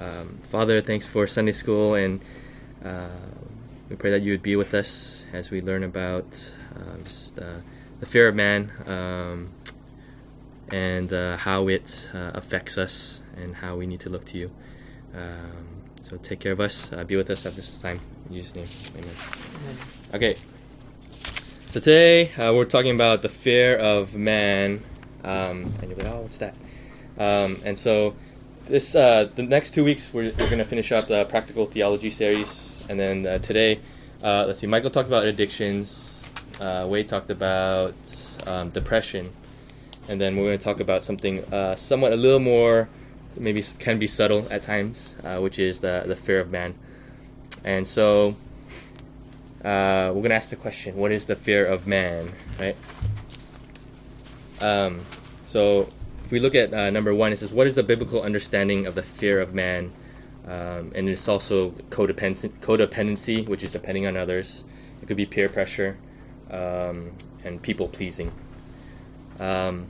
Um, Father, thanks for Sunday school, and uh, we pray that you would be with us as we learn about uh, just the fear of man um, and uh, how it uh, affects us and how we need to look to you. Um, so take care of us. Uh, be with us at this time. In Jesus' name, amen. Okay. So today uh, we're talking about the fear of man. Um, and you're like, oh, what's that? Um, and so this uh, the next two weeks we're, we're going to finish up the practical theology series, and then uh, today, uh, let's see, Michael talked about addictions. Uh, Wade talked about um, depression, and then we're going to talk about something uh, somewhat a little more, maybe can be subtle at times, uh, which is the the fear of man. And so we're going to ask the question: What is the fear of man? Right. Um, so if we look at uh, number one, it says, "What is the biblical understanding of the fear of man?" Um, and it's also codependency, codependency, which is depending on others. It could be peer pressure um, and people pleasing. Um,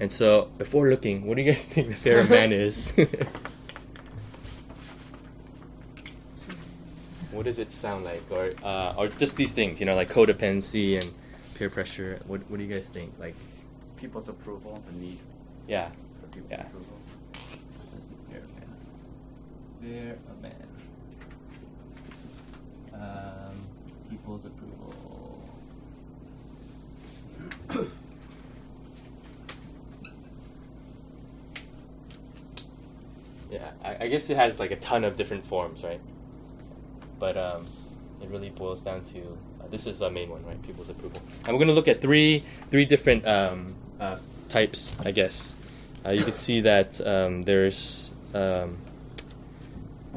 and so, before looking, what do you guys think the fear of man is? what does it sound like, or uh, or just these things, you know, like codependency and peer pressure? What What do you guys think? Like, People's approval, the need yeah, for people's Yeah. approval. That's the fear of man. Fear of man. Um, people's approval. yeah, I, I guess it has like a ton of different forms, right? But um, it really boils down to uh, this is the main one, right? People's approval. And we're gonna look at three three different um, uh, types, I guess. Uh, you can see that um, there's um,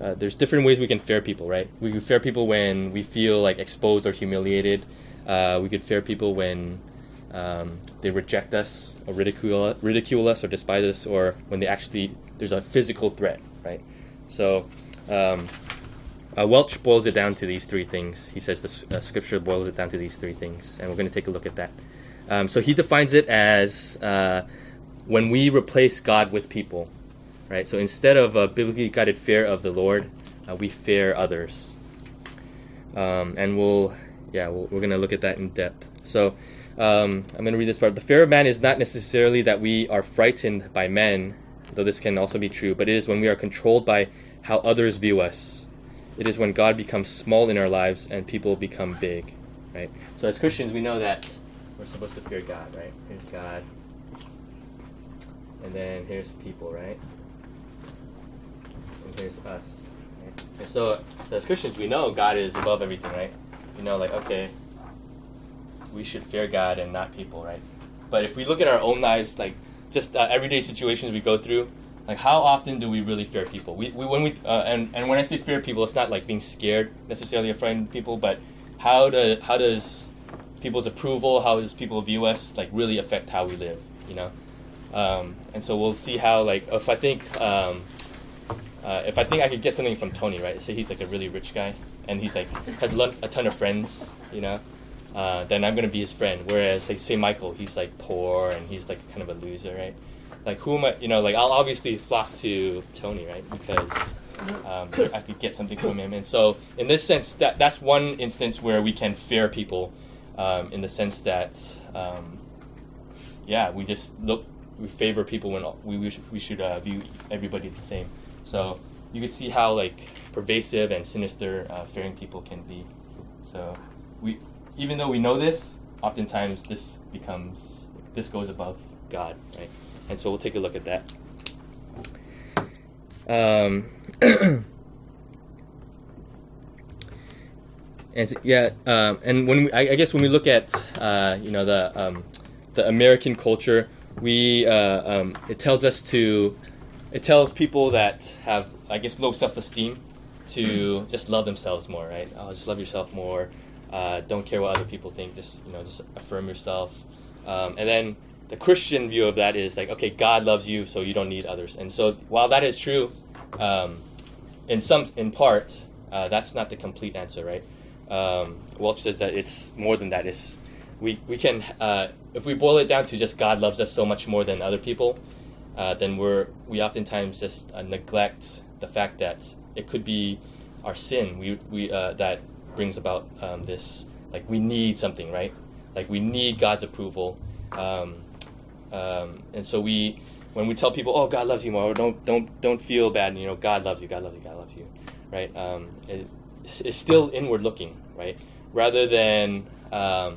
uh, there's different ways we can fear people, right? We can fear people when we feel like exposed or humiliated. Uh, we could fear people when um, they reject us or ridicule ridicule us or despise us, or when they actually there's a physical threat, right? So. Uh, Welch boils it down to these three things. He says the uh, scripture boils it down to these three things, and we're going to take a look at that. Um, so he defines it as uh, when we replace God with people, right? So instead of a biblically guided fear of the Lord, uh, we fear others. Um, and we'll, yeah, we'll, we're going to look at that in depth. So um, I'm going to read this part. The fear of man is not necessarily that we are frightened by men, though this can also be true, but it is when we are controlled by how others view us. It is when God becomes small in our lives and people become big, right? So as Christians, we know that we're supposed to fear God, right? Here's God, and then here's people, right? And here's us. Right? And so, so as Christians, we know God is above everything, right? You know, like, okay, we should fear God and not people, right? But if we look at our own lives, like just uh, everyday situations we go through, like how often do we really fear people? We, we when we uh, and and when I say fear people, it's not like being scared necessarily of frightened people, but how do how does people's approval, how does people view us, like really affect how we live, you know? Um, and so we'll see how like if I think um, uh, if I think I could get something from Tony, right? Say he's like a really rich guy and he's like has a ton of friends, you know. Uh, then I'm gonna be his friend. Whereas like say Michael, he's like poor and he's like kind of a loser, right? Like who am I? You know, like I'll obviously flock to Tony, right? Because um, I could get something from him. And so in this sense, that that's one instance where we can fear people, um, in the sense that um, yeah, we just look we favor people when we we should, we should uh, view everybody the same. So you could see how like pervasive and sinister uh, fearing people can be. So we even though we know this, oftentimes this becomes this goes above God, right? And so we'll take a look at that. Um, and yeah, um, and when we, I, I guess when we look at uh, you know the um, the American culture, we uh, um, it tells us to it tells people that have I guess low self esteem to just love themselves more, right? Oh, just love yourself more. Uh, don't care what other people think. Just you know, just affirm yourself. Um, and then the Christian view of that is like, okay, God loves you, so you don't need others. And so while that is true, um, in some in part, uh, that's not the complete answer, right? Um, Welch says that it's more than that. It's we we can uh, if we boil it down to just God loves us so much more than other people, uh, then we're we oftentimes just uh, neglect the fact that it could be our sin we we uh, that brings about um, this like we need something right like we need God's approval um, um, and so we when we tell people oh God loves you more don't don't don't feel bad you know God loves you God loves you God loves you right um, it, it's still inward looking right rather than um,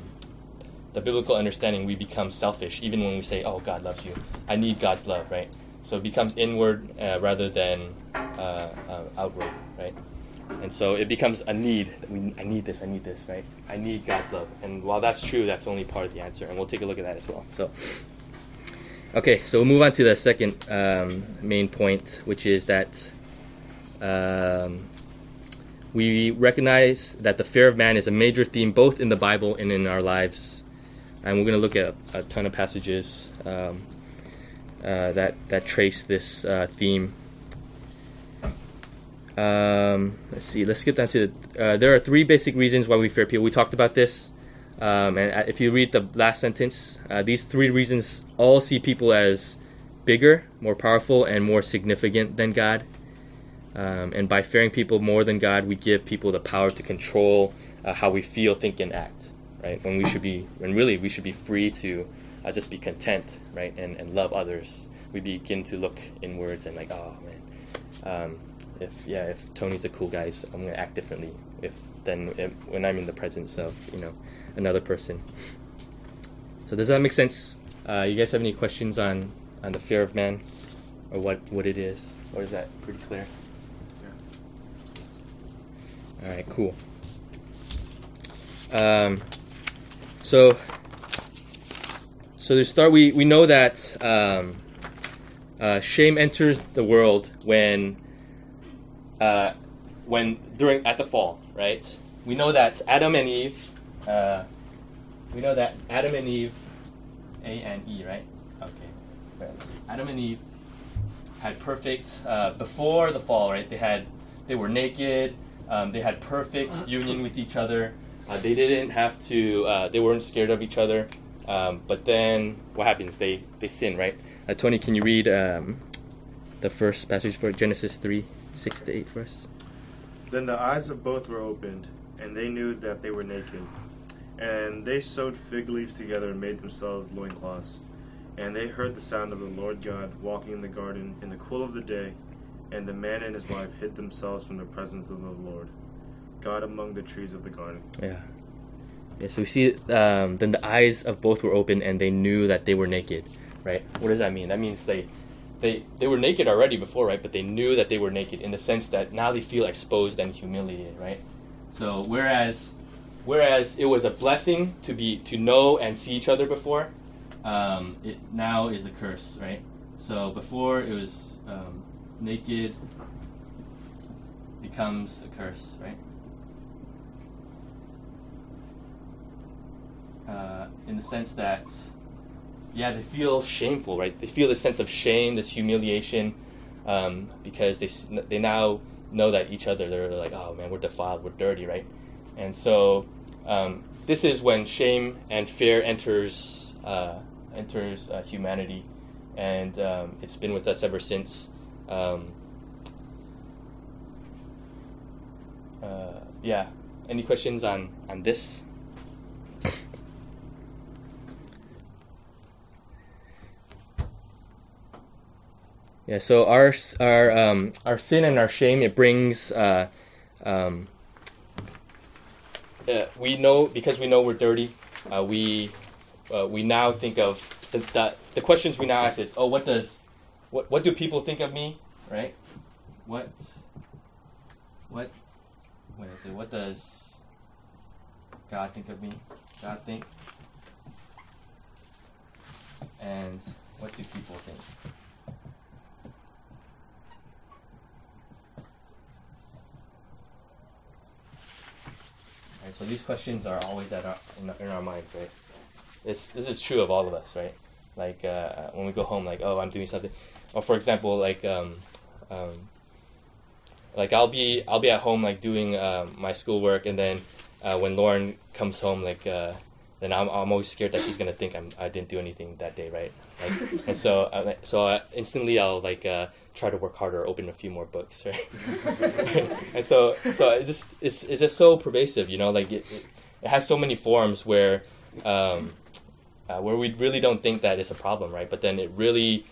the biblical understanding, we become selfish, even when we say, "Oh, God loves you. I need God's love." Right. So it becomes inward uh, rather than uh, uh, outward, right? And so it becomes a need. We, I need this. I need this, right? I need God's love. And while that's true, that's only part of the answer, and we'll take a look at that as well. So, okay, so we'll move on to the second um, main point, which is that um, we recognize that the fear of man is a major theme both in the Bible and in our lives and we're going to look at a ton of passages um, uh, that that trace this uh, theme. Um, let's see. Let's skip down to. Uh, there are three basic reasons why we fear people. We talked about this, um, and uh, if you read the last sentence, uh, these three reasons all see people as bigger, more powerful, and more significant than God. Um, and by fearing people more than God, we give people the power to control uh, how we feel, think, and act right? When we should be, when really we should be free to uh, just be content, right? And, and love others. We begin to look inwards and like, oh man, um, if yeah, if Tony's a cool guy, so I'm gonna act differently. If then if, when I'm in the presence of you know another person. So does that make sense? Uh, you guys have any questions on on the fear of man, or what what it is, or is that pretty clear? Yeah. All right, cool. Um, so, so to start, we, we know that um, uh, shame enters the world when uh, when during at the fall, right? We know that Adam and Eve. Uh, we know that Adam and Eve, A and E, right? Okay. Adam and Eve had perfect uh, before the fall, right? They had they were naked. Um, they had perfect union with each other. Uh, they didn't have to. Uh, they weren't scared of each other. Um, but then what happens? They they sin, right? Uh, Tony, can you read um, the first passage for Genesis three six to eight for us? Then the eyes of both were opened, and they knew that they were naked. And they sewed fig leaves together and made themselves loincloths. And they heard the sound of the Lord God walking in the garden in the cool of the day, and the man and his wife hid themselves from the presence of the Lord. God among the trees of the garden. Yeah. Yeah, so we see um, then the eyes of both were open and they knew that they were naked, right? What does that mean? That means they they they were naked already before, right? But they knew that they were naked in the sense that now they feel exposed and humiliated, right? So whereas whereas it was a blessing to be to know and see each other before, um, it now is a curse, right? So before it was um, naked becomes a curse, right? uh, in the sense that, yeah, they feel shameful, right? They feel this sense of shame, this humiliation, um, because they they now know that each other they're like, oh man, we're defiled, we're dirty, right? And so um, this is when shame and fear enters uh, enters uh, humanity, and um, it's been with us ever since. Um, uh, yeah. Any questions on on this? Yeah, so our our um, our sin and our shame it brings uh, um, uh, we know because we know we're dirty. Uh, we uh, we now think of the, the, the questions we now ask is oh what does what what do people think of me right? What what what is it? What does God think of me? God think? And what do people think Right? So these questions are always at our, in, in our minds, right? This this is true of all of us, right? Like uh, when we go home, like oh, I'm doing something, or for example, like um, um, like I'll be I'll be at home like doing uh, my schoolwork, and then uh, when Lauren comes home, like uh, then I'm, I'm always scared that she's gonna think I'm I didn't do anything that day, right? Like, and so uh, so uh, instantly I'll like uh, try to work harder, open a few more books, right? and so so it just it's it's just so pervasive, you know, like it, it, it has so many forms where um, uh, where we really don't think that it's a problem, right? But then it really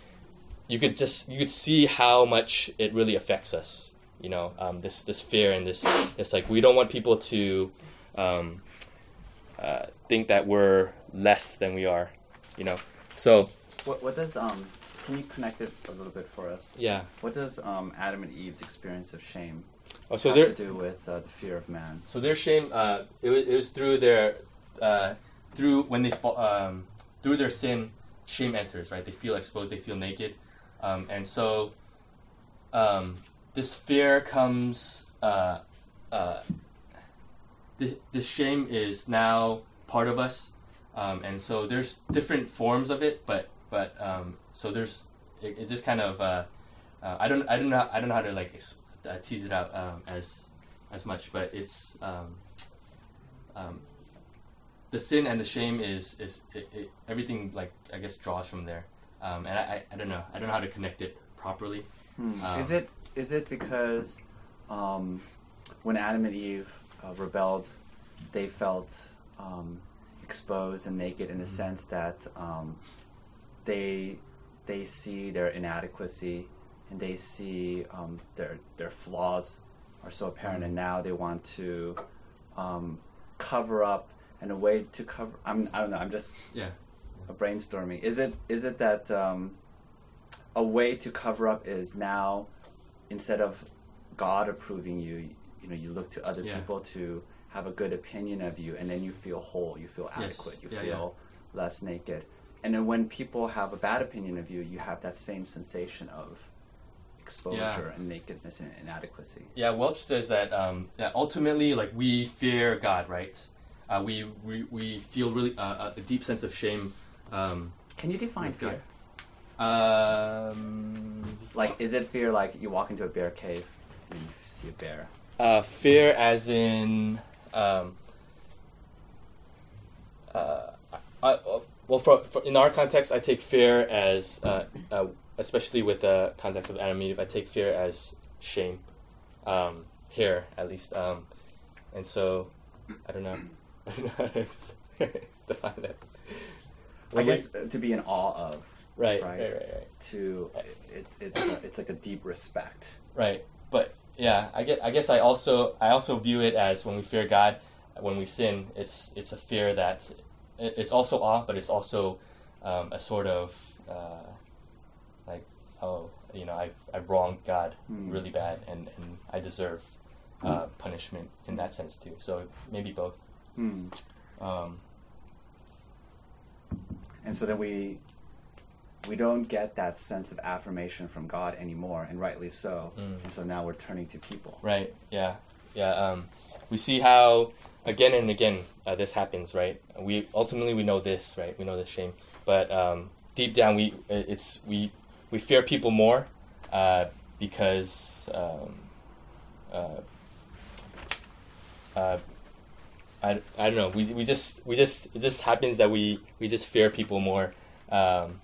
you could just you could see how much it really affects us, you know, um, this this fear and this it's like we don't want people to um, uh, think that we're less than we are, you know. So What, what does um? Can you connect it a little bit for us? yeah, What does um Adam and Eve's experience of shame oh, so have they're to do with uh, the fear of man? so their shame uh, it was it was through their uh, through when they fall um, through their sin shame enters right they feel exposed they feel naked um, and so um, this fear comes uh, uh, this, this shame is now part of us um, and so there's different forms of it but but um, so there's it, it just kind of uh, uh, I don't I don't know I don't know how to like ex- uh, tease it out um, as as much but it's um, um, the sin and the shame is is it, it, everything like I guess draws from there um, and I, I, I don't know I don't know how to connect it properly Hmm. Um, is it is it because um, when Adam and Eve uh, rebelled, they felt um, exposed and naked in the Mm-hmm. sense that um, they they see their inadequacy and they see um, their their flaws are so apparent, Mm-hmm. and now they want to um, cover up and a way to cover. I'm I don't know. I'm just yeah brainstorming. Is it is it that um, a way to cover up is now instead of God approving you, you know, you look to other Yeah. people to have a good opinion of you, and then you feel whole, you feel Yes. adequate, you Yeah, feel less naked. And then when people have a bad opinion of you, you have that same sensation of exposure and nakedness and inadequacy. Yeah, Welch says that um, that ultimately, like we fear God, right? Uh, we, we we feel really uh, a deep sense of shame. Um, Can you define God. fear? um, Like, is it fear like you walk into a bear cave and you see a bear? Uh, fear, as in, um, uh, I, I, well, for, for in our context, I take fear as, uh, uh, especially with the context of Adam Eve, I take fear as shame. Um, here, at least, um, and so I don't know. I don't know how to define that. I guess uh, to be in awe of. Right, Right. right, right, right, to it's it's it's like a deep respect. right. But yeah, I get. I guess I also I also view it as when we fear God, when we sin, it's it's a fear that it's also awe, but it's also um, a sort of uh, like oh you know I I wronged God Hmm. really bad and and I deserve uh, punishment in that sense too. So maybe both. Hmm. Um, And so then we we don't get that sense of affirmation from God anymore, and rightly so. Mm. And so now we're turning to people. Right. Yeah. Yeah. Um, we see how again and again uh, this happens. Right. We ultimately we know this. Right. We know the shame, but um, deep down we it's we we fear people more uh, because um, uh, uh, I, I don't know. We, we just we just it just happens that we we just fear people more. Um,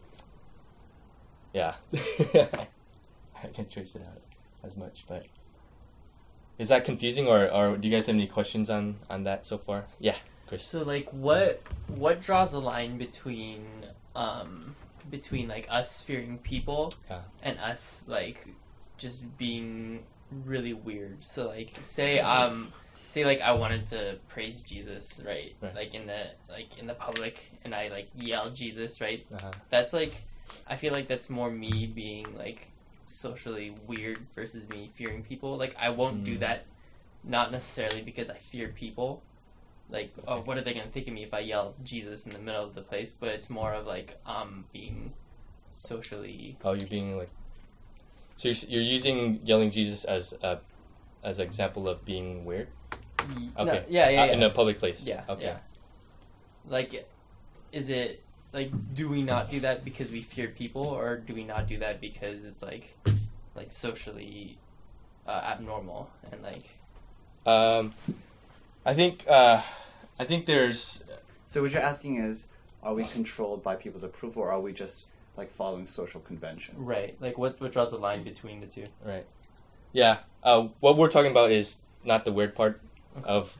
yeah. I can't trace it out as much, but is that confusing, or, or do you guys have any questions on on that so far? Yeah, Chris. So like what what draws the line between um between like us fearing people Yeah. and us like just being really weird. So like say um say like I wanted to praise Jesus, right? Right. Like in the like in the public and I like yell Jesus, right? Uh-huh. That's like I feel like that's more me being like socially weird versus me fearing people. Like I won't do Mm. that not necessarily because I fear people. Like, oh, what are they gonna think of me if I yell Jesus in the middle of the place? But it's more of like um being socially Oh, you're being like. So you're, you're using yelling Jesus as a as an example of being weird. No, Okay. yeah, yeah, Uh, yeah. in a public place. Yeah. Okay. Yeah. Like, is it like do we not do that because we fear people, or do we not do that because it's like, like socially uh, abnormal and like Um, I think uh, I think there's So what you're asking is, are we controlled by people's approval, or are we just like following social conventions? Right. Like what what draws the line between the two? Right. Yeah. Uh, what we're talking about is not the weird part Okay. of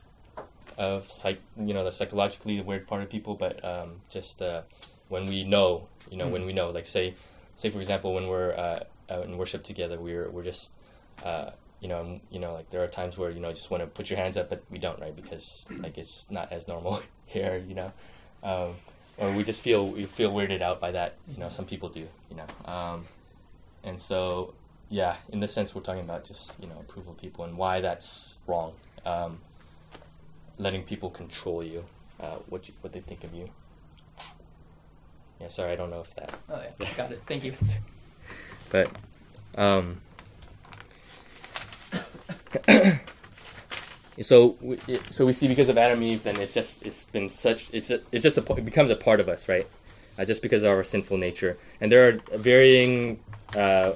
of psych, you know, the psychologically weird part of people, but um, just uh, when we know, you know, when we know, like say, say for example, when we're uh, out in worship together, we're we're just, uh, you know, you know, like there are times where you know just want to put your hands up, but we don't, right? Because like it's not as normal here, you know. Um, or we just feel we feel weirded out by that, you know. Some people do, you know. Um, and so yeah, in this sense, we're talking about just you know approval of people and why that's wrong. Um, letting people control you, uh, what you, what they think of you. Yeah, sorry, I don't know if that, Oh yeah, got it. Thank you. but um, so we, so we see because of Adam and Eve, then it's just it's been such it's a, it's just a, it becomes a part of us, right? Uh, just because of our sinful nature, and there are varying. Uh,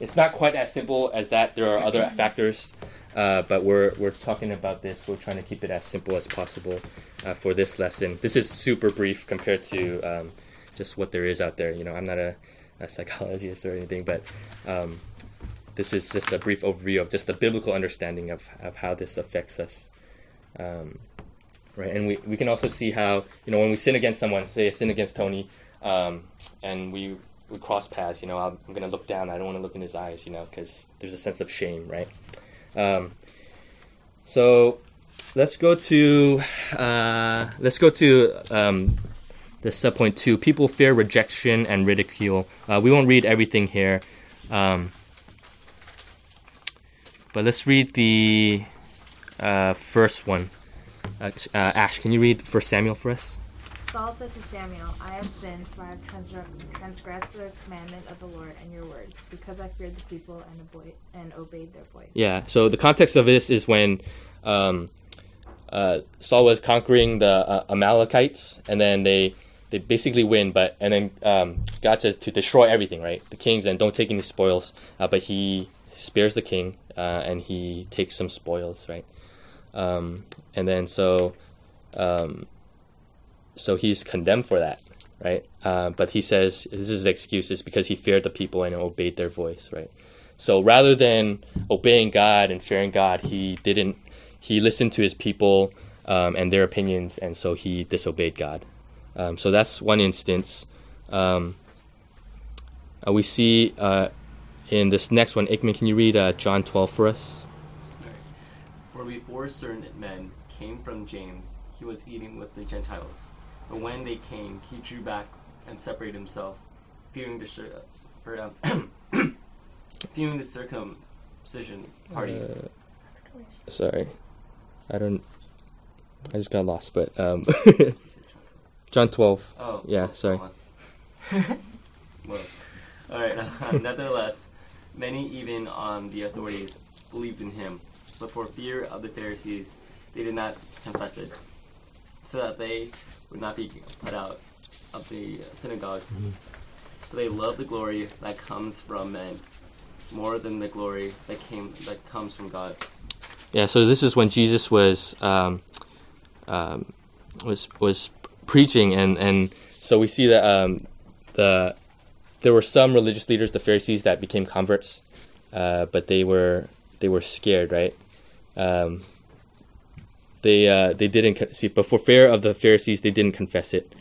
it's not quite as simple as that. There are other factors, uh, but we're we're talking about this. We're trying to keep it as simple as possible uh, for this lesson. This is super brief compared to um, just what there is out there. You know, I'm not a, a psychologist or anything, but um, this is just a brief overview of just the biblical understanding of, of how this affects us. Um, right, and we, we can also see how you know when we sin against someone, say I sin against Tony, um, and we we cross paths. You know, I'm, I'm gonna look down. I don't want to look in his eyes. You know, because there's a sense of shame, right? Um, so let's go to uh, let's go to um, the subpoint two. People fear rejection and ridicule. Uh, we won't read everything here. Um, but let's read the uh, first one. Uh, uh, Ash, can you read First Samuel for us? Saul said to Samuel, I have sinned, for I have transgressed the commandment of the Lord and your words, because I feared the people and, abo- and obeyed their voice. Yeah. So the context of this is when um, uh, Saul was conquering the uh, Amalekites, and then they they basically win, but and then um, God says to destroy everything, right? The kings and don't take any spoils, uh, but he spares the king uh, and he takes some spoils, right? Um, and then so um, so he's condemned for that, right? Uh, but he says this is the excuse is because he feared the people and obeyed their voice, right? So rather than obeying God and fearing God, he didn't. He listened to his people um, and their opinions, and so he disobeyed God. Um, so that's one instance. Um, uh, we see uh, in this next one, Ikman, can you read uh, John 12 for us? For before certain men came from James, he was eating with the Gentiles. But when they came, he drew back and separated himself, fearing the cir- for, um, fearing the circumcision party. Uh, sorry, I don't. I just got lost, but um, John 12. Oh, Yeah, oh, sorry. well, all right. nevertheless, many even on the authorities believed in him, but for fear of the Pharisees, they did not confess it, so that they would not be put out of the synagogue. For they love the glory that comes from men more than the glory that came that comes from God. Yeah, so this is when Jesus was um, um, was was preaching, and, and so we see that um, the there were some religious leaders, the Pharisees, that became converts, uh, but they were they were scared, right? They uh, they didn't see, but for fear of the Pharisees, they didn't confess it.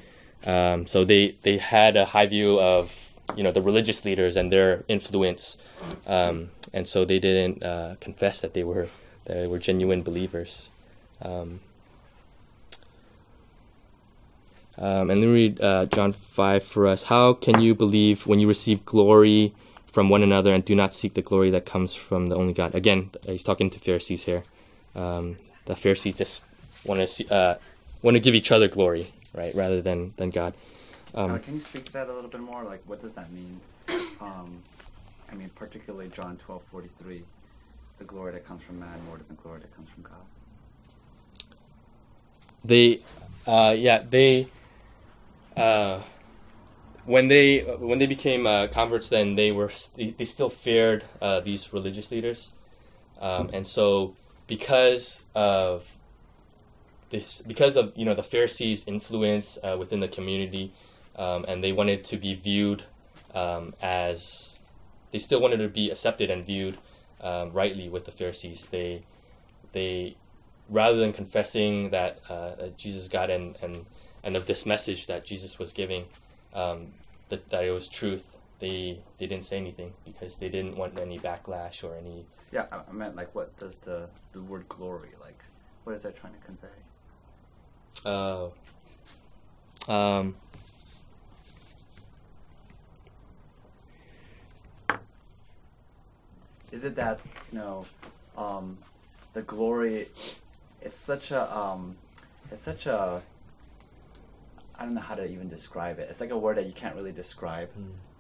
Um, so they they had a high view of you know the religious leaders and their influence, um, and so they didn't uh, confess that they were that they were genuine believers. Um, um, and then read uh, John 5 for us. How can you believe when you receive glory from one another and do not seek the glory that comes from the only God? Again, he's talking to Pharisees here. Um, the Pharisees just want to see, uh, want to give each other glory, right, rather than than God. Uh, Um, can you speak to that a little bit more? Like, what does that mean? Um, I mean, particularly John twelve forty three, the glory that comes from man more than the glory that comes from God. they, uh, yeah, they, uh, when they when they became uh, converts, then they were they, they still feared uh, these religious leaders, um, and so because of this because of you know the Pharisees' influence uh, within the community, um, and they wanted to be viewed um, as they still wanted to be accepted and viewed um, rightly with the Pharisees. They they rather than confessing that uh, Jesus God and and and of this message that Jesus was giving, um, that, that it was truth, they they didn't say anything because they didn't want any backlash or any Yeah, I, I meant like what does the the word glory like? What is that trying to convey? uh, um, Is it that you know, um, the glory? It's such a um, it's such a. I don't know how to even describe it. It's like a word that you can't really describe,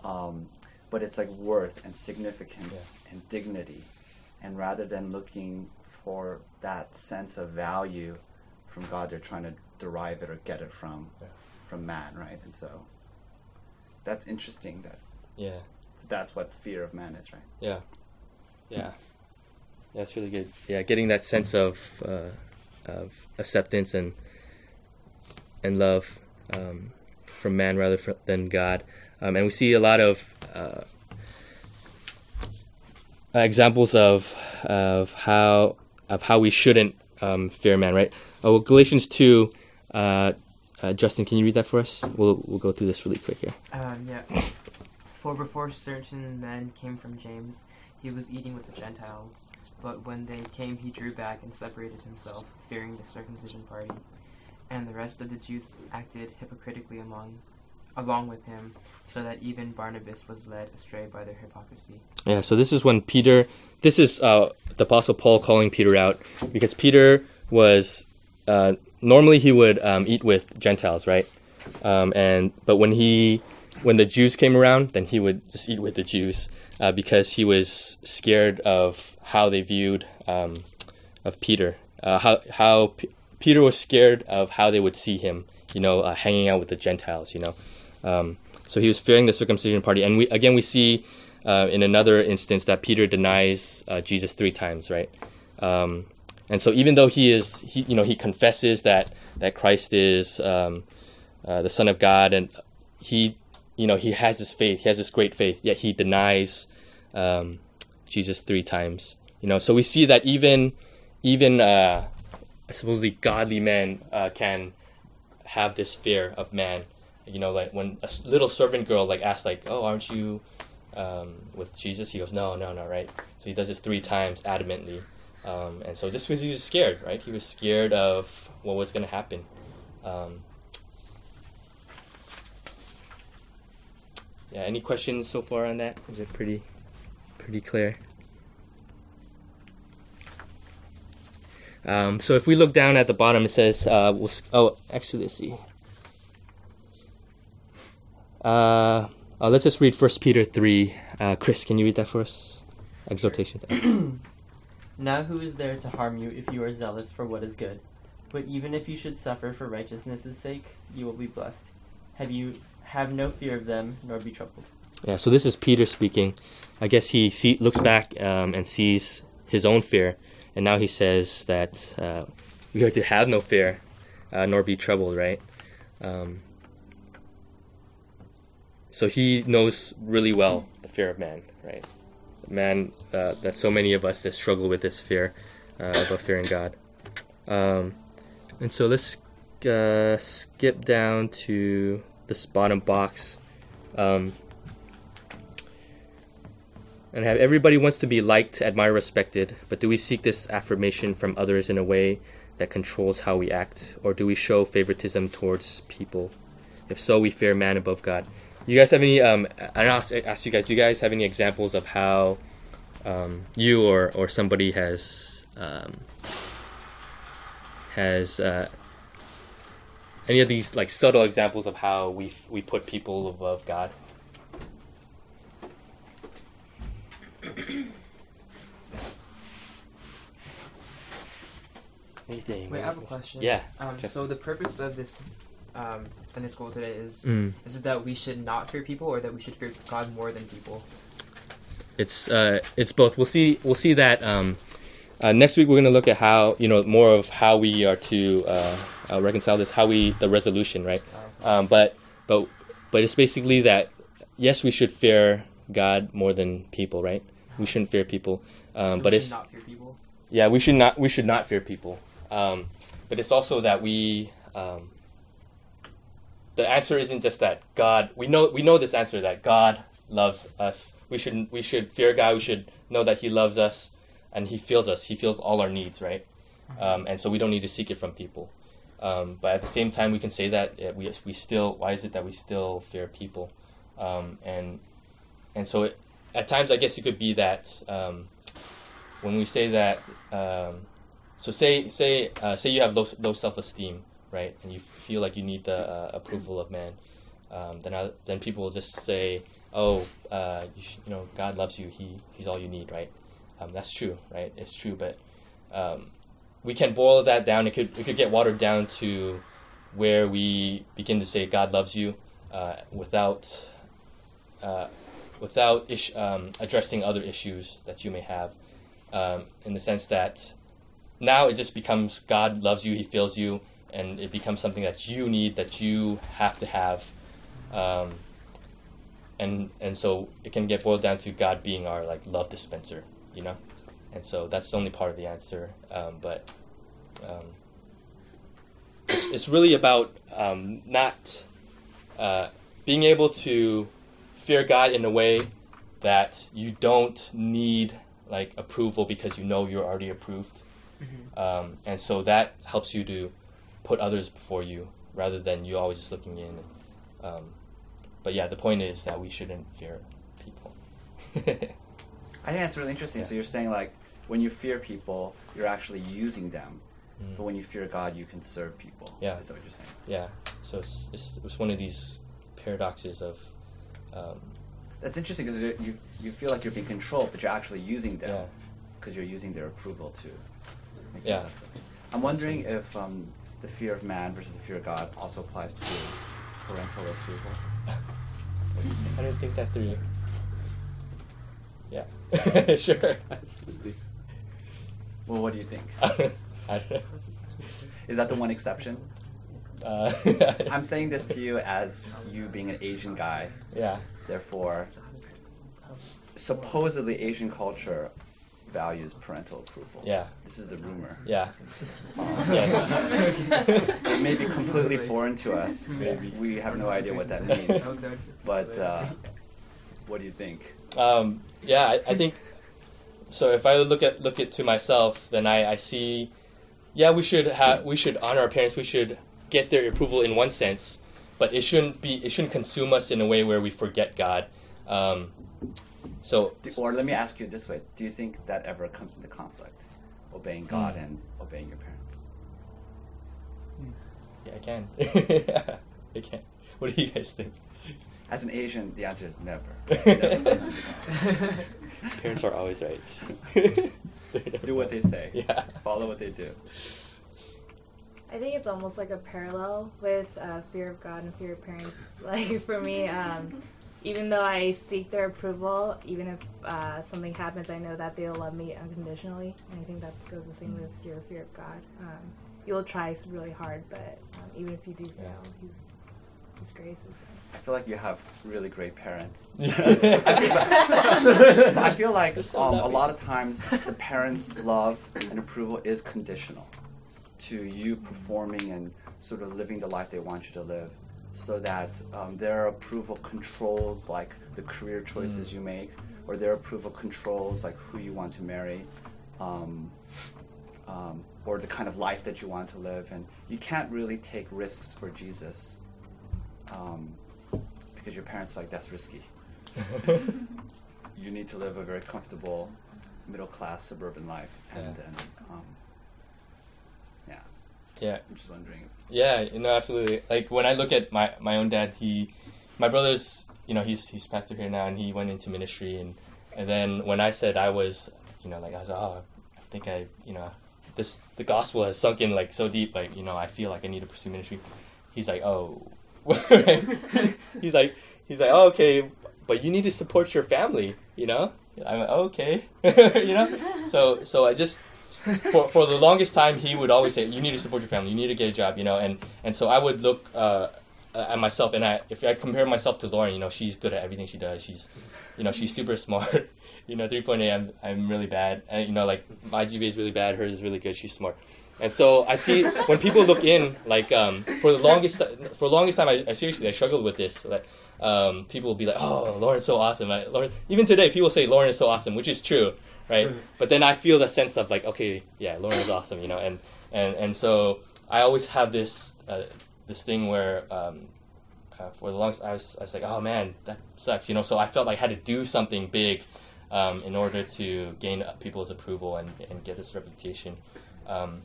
um, but it's like worth and significance and dignity, and rather than looking for that sense of value from God, they're trying to derive it or get it from Yeah. from man, right? And so that's interesting that yeah. that's what fear of man is, right? Yeah, yeah, that's really good. Yeah, getting that sense of uh, of acceptance and and love um, from man rather than God, um, and we see a lot of uh, examples of of how of how we shouldn't um, fear man. Right? Oh, well, Galatians two. Uh, uh, Justin, can you read that for us? We'll we'll go through this really quick here. Um, yeah. For before certain men came from James, he was eating with the Gentiles. But when they came, he drew back and separated himself, fearing the circumcision party. And the rest of the Jews acted hypocritically among, along with him, so that even Barnabas was led astray by their hypocrisy. Yeah, so this is when Peter, this is uh, the Apostle Paul calling Peter out because Peter was uh, normally he would um, eat with Gentiles, right? Um, and but when he when the Jews came around, then he would just eat with the Jews uh, because he was scared of how they viewed um, of Peter. Uh, how how Peter was scared of how they would see him, you know, uh, hanging out with the Gentiles, you know. Um, so he was fearing the circumcision party, and we again we see uh, in another instance that Peter denies uh, Jesus three times, right? Um, and so even though he is, he you know, he confesses that that Christ is um, uh, the Son of God, and he, you know, he has this faith, he has this great faith, yet he denies um, Jesus three times. You know, so we see that even even uh, supposedly godly men uh, can have this fear of man. You know, like when a little servant girl like asks, like, "Oh, aren't you um, with Jesus?" He goes, "No, no, no." Right? So he does this three times adamantly, um, and so just because he was scared, right? He was scared of what was going to happen. Um, yeah. Any questions so far on that? Is it pretty, pretty clear? Um, so if we look down at the bottom, it says, uh, we'll, "Oh, actually, let's see." Uh, oh, let's just read First Peter three. Uh, Chris, can you read that for us? Exhortation. Now who is there to harm you if you are zealous for what is good? But even if you should suffer for righteousness' sake, you will be blessed. Have you have no fear of them, nor be troubled. Yeah, so this is Peter speaking. I guess he see, looks back um, and sees his own fear, and now he says that uh, we are to have no fear, uh, nor be troubled, right? Um, so he knows really well the fear of man, right? Man, uh, that so many of us that struggle with this fear uh, about fearing God. Um, and so let's uh, skip down to this bottom box. Um, and have everybody wants to be liked, admired, respected, but do we seek this affirmation from others in a way that controls how we act, or do we show favoritism towards people? If so, we fear man above God. You guys have any? Um, I ask, ask you guys. Do you guys have any examples of how um, you or or somebody has um, has uh, any of these like subtle examples of how we we put people above God? Anything? Wait, I have a question. Yeah. Um, so the purpose of this um, Sunday school today is Mm. is it that we should not fear people, or that we should fear God more than people? It's uh, it's both. We'll see. We'll see that um, uh, next week we're going to look at how you know more of how we are to uh, uh, reconcile this, how we the resolution, right? Um, but but but it's basically that yes, we should fear God more than people, right? We shouldn't fear people, um, So but we it's not fear people. yeah, we should not we should not fear people. Um, but it's also that we um, the answer isn't just that God we know we know this answer that God loves us. We should we should fear God. We should know that He loves us and He feels us. He feels all our needs, right? Um, and so we don't need to seek it from people. Um, but at the same time, we can say that we we still why is it that we still fear people? Um, and and so it, at times, I guess it could be that um, when we say that um, so say say uh, say you have low, low self esteem right? And you feel like you need the uh, approval of man um, then I, then people will just say oh uh, you, you know God loves you. He he's all you need right? Um, that's true right? It's true but um, we can boil that down. It could it could get watered down to where we begin to say God loves you uh, without uh, without ish, um, addressing other issues that you may have um, in the sense that now it just becomes God loves you, He feels you, and it becomes something that you need, that you have to have, um, and and so it can get boiled down to God being our like love dispenser, you know, and so that's the only part of the answer. Um, but um, it's, it's really about um, not uh, being able to fear God in a way that you don't need like approval because you know you're already approved um, and so that helps you to put others before you rather than you always just looking in um, but yeah the point is that we shouldn't fear people I think that's really interesting. Yeah. So you're saying like when you fear people, you're actually using them, Mm. but when you fear God, you can serve people. Yeah. Is that what you're saying? yeah so it's, it's, it's one of these paradoxes of um, That's interesting because you you feel like you're being controlled, but you're actually using them yeah because you're using their approval to. Make Yeah. yourself I'm wondering if um, the fear of man versus the fear of God also applies to parental approval. What do you think? I didn't think that through yeah sure absolutely Well, what do you think? I don't know Is that the one exception? Uh, I'm saying this to you as you being an Asian guy. yeah Therefore, supposedly Asian culture values parental approval. yeah This is the rumor. yeah Um, yes It may be completely foreign to us. Maybe. We have no idea what that means. But uh, what do you think? um, yeah, I, I think so. If I look at look at to myself, then I, I see, yeah, we should have we should honor our parents. We should get their approval in one sense, but it shouldn't be it shouldn't consume us in a way where we forget God. Um, so Do- Or let me ask you this way: Do you think that ever comes into conflict, obeying God Hmm. and obeying your parents? yeah, I can. I can. What do you guys think? As an Asian, the answer is never. Never comes into conflict. Parents are always right. Do what they say. Yeah. Follow what they do. I think it's almost like a parallel with uh, fear of God and fear of parents. Like for me, um, even though I seek their approval, even if uh, something happens, I know that they'll love me unconditionally, and I think that goes the same with your fear of God. Um, you'll try really hard, but um, even if you do fail, His His grace is there. I feel like you have really great parents. I I feel like They're so um, a lot of times the parents' love and approval is conditional to you performing and sort of living the life they want you to live, so that um, their approval controls like the career choices Mm. you make, or their approval controls like who you want to marry, um, um, or the kind of life that you want to live. And you can't really take risks for Jesus. Um, because your parents are like that's risky you need to live a very comfortable middle class suburban life and, Yeah. and um, yeah. i'm just wondering Yeah, you know, absolutely. Like when I look at my my own dad, he, my brother's, you know, he's he's pastor here now, and he went into ministry, and and then when I said I was, you know, like I was, oh, I think I, you know, this the gospel has sunk in like so deep, like you know, I feel like I need to pursue ministry. He's like, oh, he's like, he's like, oh, okay, but you need to support your family, you know. I'm like, okay, you know. So so I just for for the longest time he would always say you need to support your family, you need to get a job, you know, and and so I would look uh, at myself and I if I compare myself to Lauren, you know, she's good at everything she does. She's you know she's super smart. you know, 3.8, I'm I'm really bad. And you know, like my GPA is really bad, hers is really good. She's smart. And so I see when people look in, like um, for the longest for the longest time, I, I seriously I struggled with this. Like um, people will be like, "Oh, Lauren's so awesome." I, Lauren, even today, people say Lauren is so awesome, which is true, right? But then I feel the sense of like, okay, yeah, Lauren is awesome, you know, and and and so I always have this uh, this thing where um, uh, for the longest I was I was like, oh man, that sucks, you know. So I felt like I had to do something big um, in order to gain people's approval and and get this reputation. Um,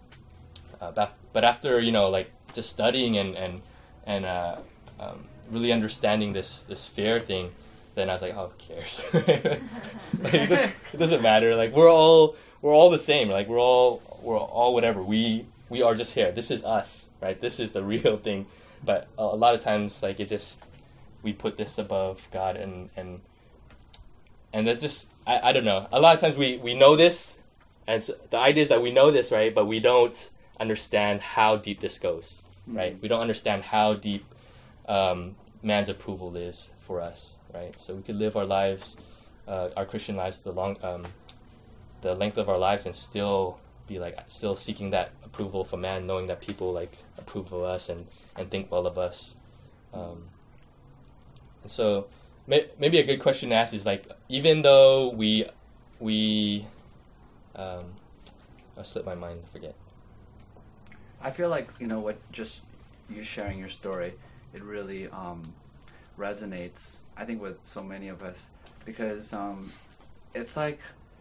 uh, but, but after you know like just studying and and and uh, um, really understanding this this fear thing, then I was like, oh, who cares? like, it, doesn't, it doesn't matter. Like we're all we're all the same. Like we're all we're all whatever. We we are just here. This is us, right? This is the real thing. But a, a lot of times, like it just we put this above God and and and that just I, I don't know. A lot of times we we know this, and so the idea is that we know this, right? But we don't understand how deep this goes, right? We don't understand how deep um, man's approval is for us, right? So we could live our lives, uh, our Christian lives, the long, um, the length of our lives, and still be like still seeking that approval from man, knowing that people like approve of us and and think well of us. Um, and so may, maybe a good question to ask is like even though we we um, I slipped my mind. Forget. I feel like you know what just you sharing your story, it really um, resonates. I think with so many of us because um, it's like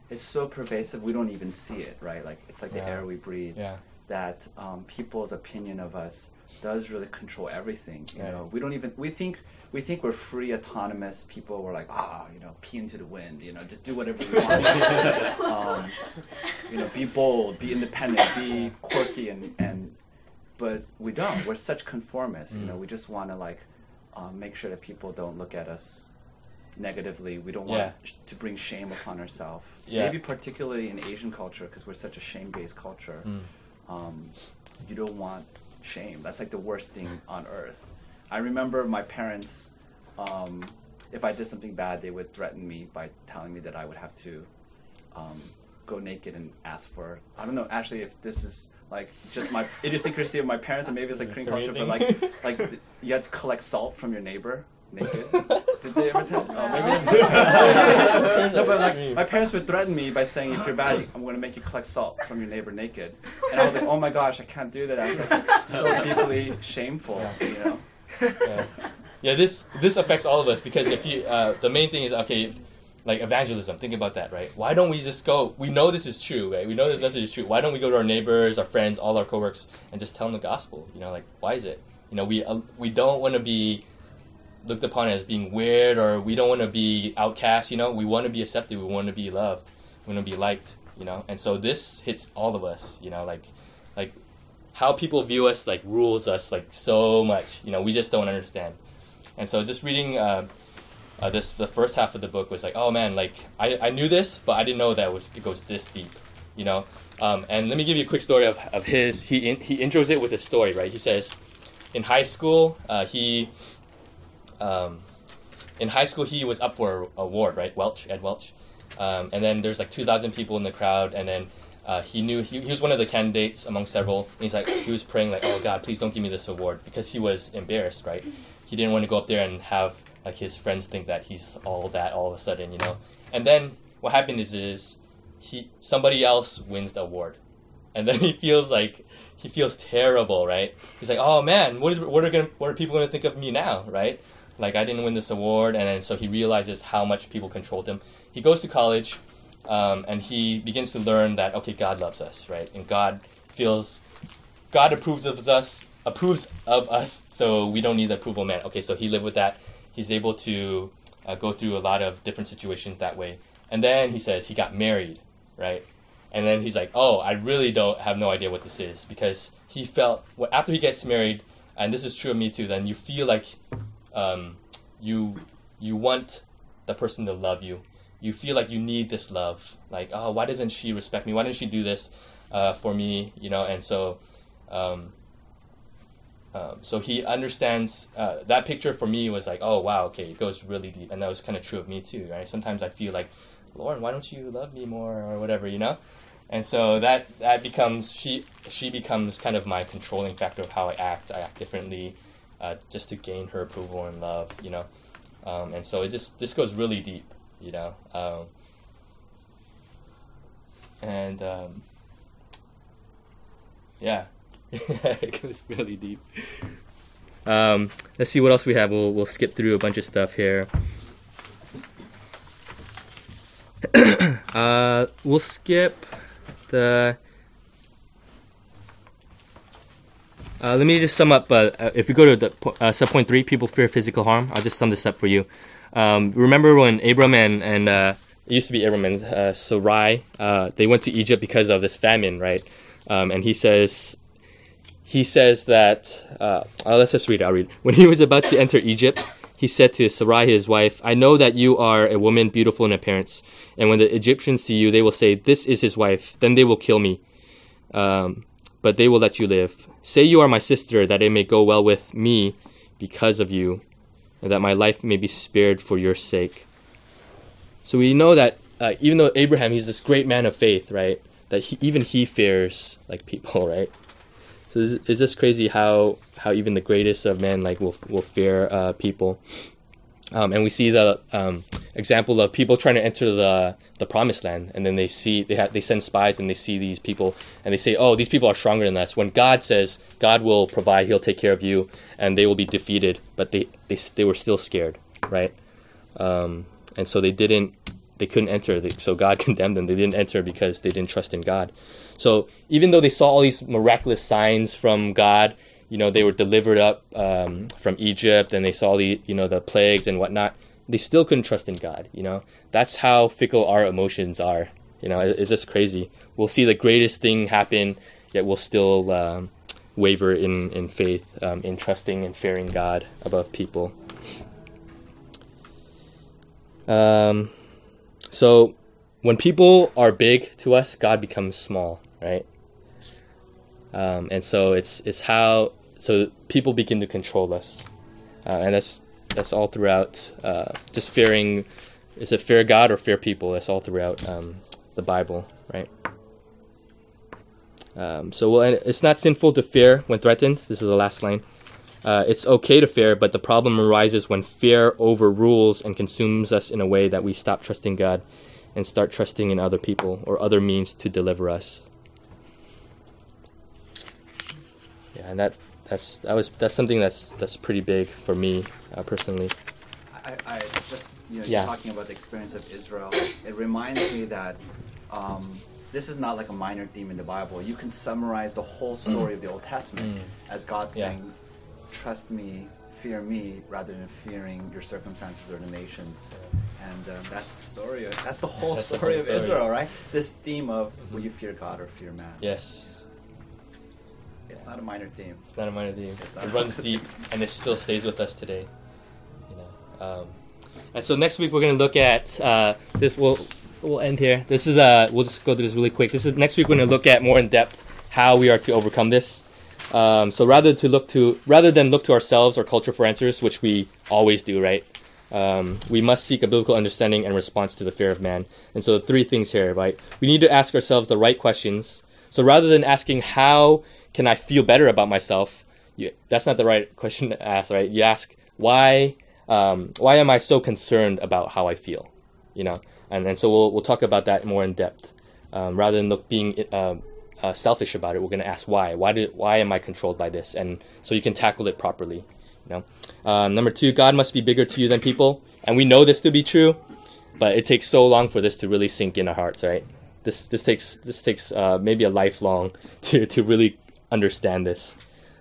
it's so pervasive we don't even see it, right? Like it's like the air we breathe. Yeah. That um, people's opinion of us does really control everything. You Right. know, we don't even we think we think we're free, autonomous people. We're like ah, you know, pee into the wind. You know, just do whatever we want. um, you know, be bold, be independent, be quirky, and and but we don't. We're such conformists. You know, Mm. we just want to like um, make sure that people don't look at us negatively. We don't Yeah. want sh- to bring shame upon ourselves. Yeah. Maybe particularly in Asian culture, because we're such a shame-based culture. Mm. Um, you don't want shame. That's like the worst thing on earth. I remember my parents. Um, if I did something bad, they would threaten me by telling me that I would have to um, go naked and ask for. I don't know actually if this is like just my idiosyncrasy of my parents, and maybe it's like Korean Korean culture, but like like you had to collect salt from your neighbor naked. Did they ever tell? Oh, maybe Turns no, but like my parents would threaten me by saying, "If you're bad, I'm going to make you collect salt from your neighbor naked." And I was like, "Oh my gosh, I can't do that." I was like so deeply shameful, you know. yeah. yeah, this this affects all of us because if you uh, the main thing is okay, like evangelism. Think about that, right? Why don't we just go? We know this is true, right? We know this message is true. Why don't we go to our neighbors, our friends, all our coworkers, and just tell them the gospel? You know, like why is it? You know, we uh, we don't want to be looked upon as being weird, or we don't want to be outcast. You know, we want to be accepted. We want to be loved. We want to be liked. You know, and so this hits all of us. You know, like like how people view us like rules us like so much. You know, we just don't understand. And so just reading uh, uh, this the first half of the book was like, oh man, like I, I knew this, but I didn't know that it was it goes this deep. You know, um, and let me give you a quick story of, of his. He in, he intros it with a story, right? He says, in high school, uh, he um, in high school he was up for a award, right? Welch, Ed Welch, um, and then there's like two thousand people in the crowd, and then uh, he knew he, he was one of the candidates among several. And he's like he was praying like, oh God, please don't give me this award because he was embarrassed, right? He didn't want to go up there and have like his friends think that he's all that all of a sudden, you know. And then what happened is is he somebody else wins the award, and then he feels like he feels terrible, right? He's like, oh man, what is what are gonna what are people gonna think of me now, right? Like I didn't win this award, and then so he realizes how much people controlled him. He goes to college, um, and he begins to learn that okay, God loves us, right? And God feels, God approves of us, approves of us, so we don't need the approval man. Okay, so he lived with that. He's able to uh, go through a lot of different situations that way. And then he says he got married, right? And then he's like, oh, I really don't have no idea what this is because he felt well, after he gets married, and this is true of me too. Then you feel like um, you you want the person to love you. You feel like you need this love. Like, oh, why doesn't she respect me? Why doesn't she do this? uh, for me, you know, and so. Um, um, so he understands uh, that picture for me was like, oh wow, okay, it goes really deep, and that was kind of true of me too, right? Sometimes I feel like, Lauren, why don't you love me more or whatever, you know? And so that that becomes she she becomes kind of my controlling factor of how I act. I act differently, uh, just to gain her approval and love, you know. Um, and so it just this goes really deep, you know. Um, and um, yeah, it goes really deep. Um, let's see what else we have. We'll we'll skip through a bunch of stuff here. uh, we'll skip the. Uh, let me just sum up. Uh, if we go to the uh, sub point three, people fear physical harm. I'll just sum this up for you. Um, remember when Abram and and uh, it used to be Abram and uh, Sarai, uh, they went to Egypt because of this famine, right? Um, and he says, he says that. Uh, uh, let's just read it. I'll read. When he was about to enter Egypt, he said to Sarai, his wife, "I know that you are a woman beautiful in appearance, and when the Egyptians see you, they will say, "This is his wife." Then they will kill me. Um, but they will let you live. Say you are my sister, that it may go well with me because of you, and that my life may be spared for your sake. So we know that uh, even though Abraham, he's this great man of faith, right? That he, even he fears like people, right? So is, is this crazy how how even the greatest of men like will will fear uh, people? Um, and we see the um, example of people trying to enter the the promised land, and then they see they have they send spies and they see these people, and they say, "Oh, these people are stronger than us." When God says God will provide, He'll take care of you, and they will be defeated, but they they they were still scared, right? Um, and so they didn't they couldn't enter. So God condemned them. They didn't enter because they didn't trust in God. So even though they saw all these miraculous signs from God, you know, they were delivered up um, from Egypt, and they saw the you know the plagues and whatnot. They still couldn't trust in God. You know, that's how fickle our emotions are. You know, it's just crazy. We'll see the greatest thing happen, yet we'll still um, waver in in faith, um, in trusting and fearing God above people. Um, so when people are big to us, God becomes small, right? Um, and so it's it's how so people begin to control us, uh, and that's that's all throughout. Uh, just fearing, is it fear God or fear people? That's all throughout um, the Bible, right? Um, so well, it's not sinful to fear when threatened. This is the last line. Uh, it's okay to fear, but the problem arises when fear overrules and consumes us in a way that we stop trusting God and start trusting in other people or other means to deliver us. Yeah, and that that's that was that's something that's that's pretty big for me uh, personally. I, I just you know Yeah. talking about the experience of Israel. It reminds me that um, this is not like a minor theme in the Bible. You can summarize the whole story of the Old Testament as God Yeah. saying, "Trust me, fear me, rather than fearing your circumstances or the nations." And um, that's the story. Of, that's the whole That's the story whole of story. Israel, right? This theme of will you fear God or fear man? Yes, It's not a minor theme. it's not a minor theme. It runs deep, and it still stays with us today. You know, um, and so next week we're gonna look at uh, this. We'll we'll end here. This is uh we'll just go through this really quick. This is next week we're gonna look at more in depth how we are to overcome this. Um, so rather to look to rather than look to ourselves or culture for answers, which we always do, right? Um, we must seek a biblical understanding and response to the fear of man. And so the three things here, right? We need to ask ourselves the right questions. So rather than asking how can I feel better about myself, you, that's not the right question to ask, right? You ask why um, why am I so concerned about how I feel, you know? And and so we'll we'll talk about that more in depth, um, rather than look being uh, uh, selfish about it. We're going to ask why. Why did why am I controlled by this? And so you can tackle it properly. You know. Um, number two, God must be bigger to you than people, and we know this to be true, but it takes so long for this to really sink in our hearts, right? This this takes this takes uh, maybe a lifelong to to really understand this.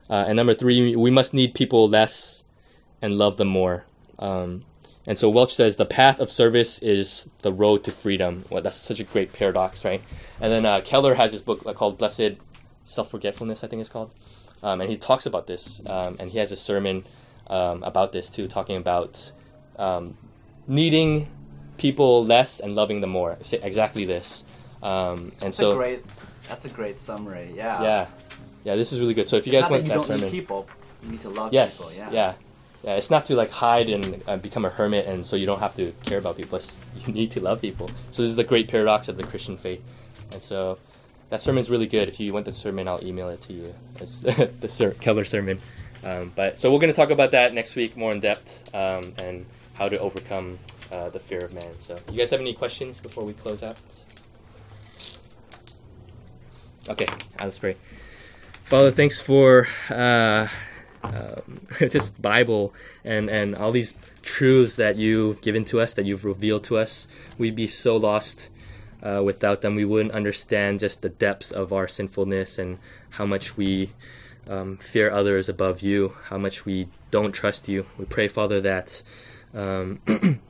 Uh, and number three, we must need people less and love them more. Um, and so Welch says the path of service is the road to freedom. Well, that's such a great paradox, right? And then uh, Keller has this book called Blessed Self Forgetfulness, I think it's called. Um, and he talks about this. Um, and he has a sermon um, about this too, talking about um, needing people less and loving them more. Exactly this. Um, and That's so a great. That's a great summary. Yeah. yeah, yeah, this is really good. So if you It's guys want that you that don't sermon, need people. You need to love yes, people. Yeah. yeah, yeah, It's not to like hide and uh, become a hermit, and so you don't have to care about people. It's, you need to love people. So this is the great paradox of the Christian faith, and so that sermon's really good. If you want the sermon, I'll email it to you. It's the ser- Keller sermon. Um, but so we're going to talk about that next week more in depth um, and how to overcome uh, the fear of man. So you guys have any questions before we close out? Okay, let's pray. Father, thanks for uh, um, just Bible and, and all these truths that you've given to us, that you've revealed to us. We'd be so lost uh, without them. We wouldn't understand just the depths of our sinfulness and how much we um, fear others above you, how much we don't trust you. We pray, Father, that um,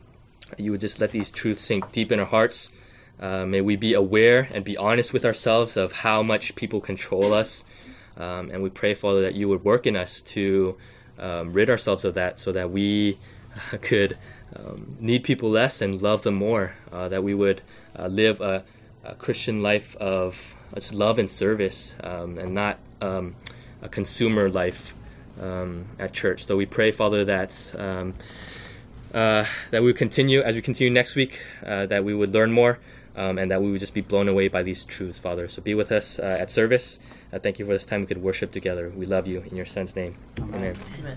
you would just let these truths sink deep in our hearts. Uh, may we be aware and be honest with ourselves of how much people control us. Um, and we pray, Father, that you would work in us to um, rid ourselves of that so that we could um, need people less and love them more. Uh, that we would uh, live a, a, Christian life of uh, love and service um, and not um, a consumer life um, at church. So we pray, Father, that. Uh, that we continue as we continue next week, uh, that we would learn more, um, and that we would just be blown away by these truths, Father. So be with us uh, at service. Uh, thank you for this time we could worship together. We love you in your Son's name. Amen. Amen.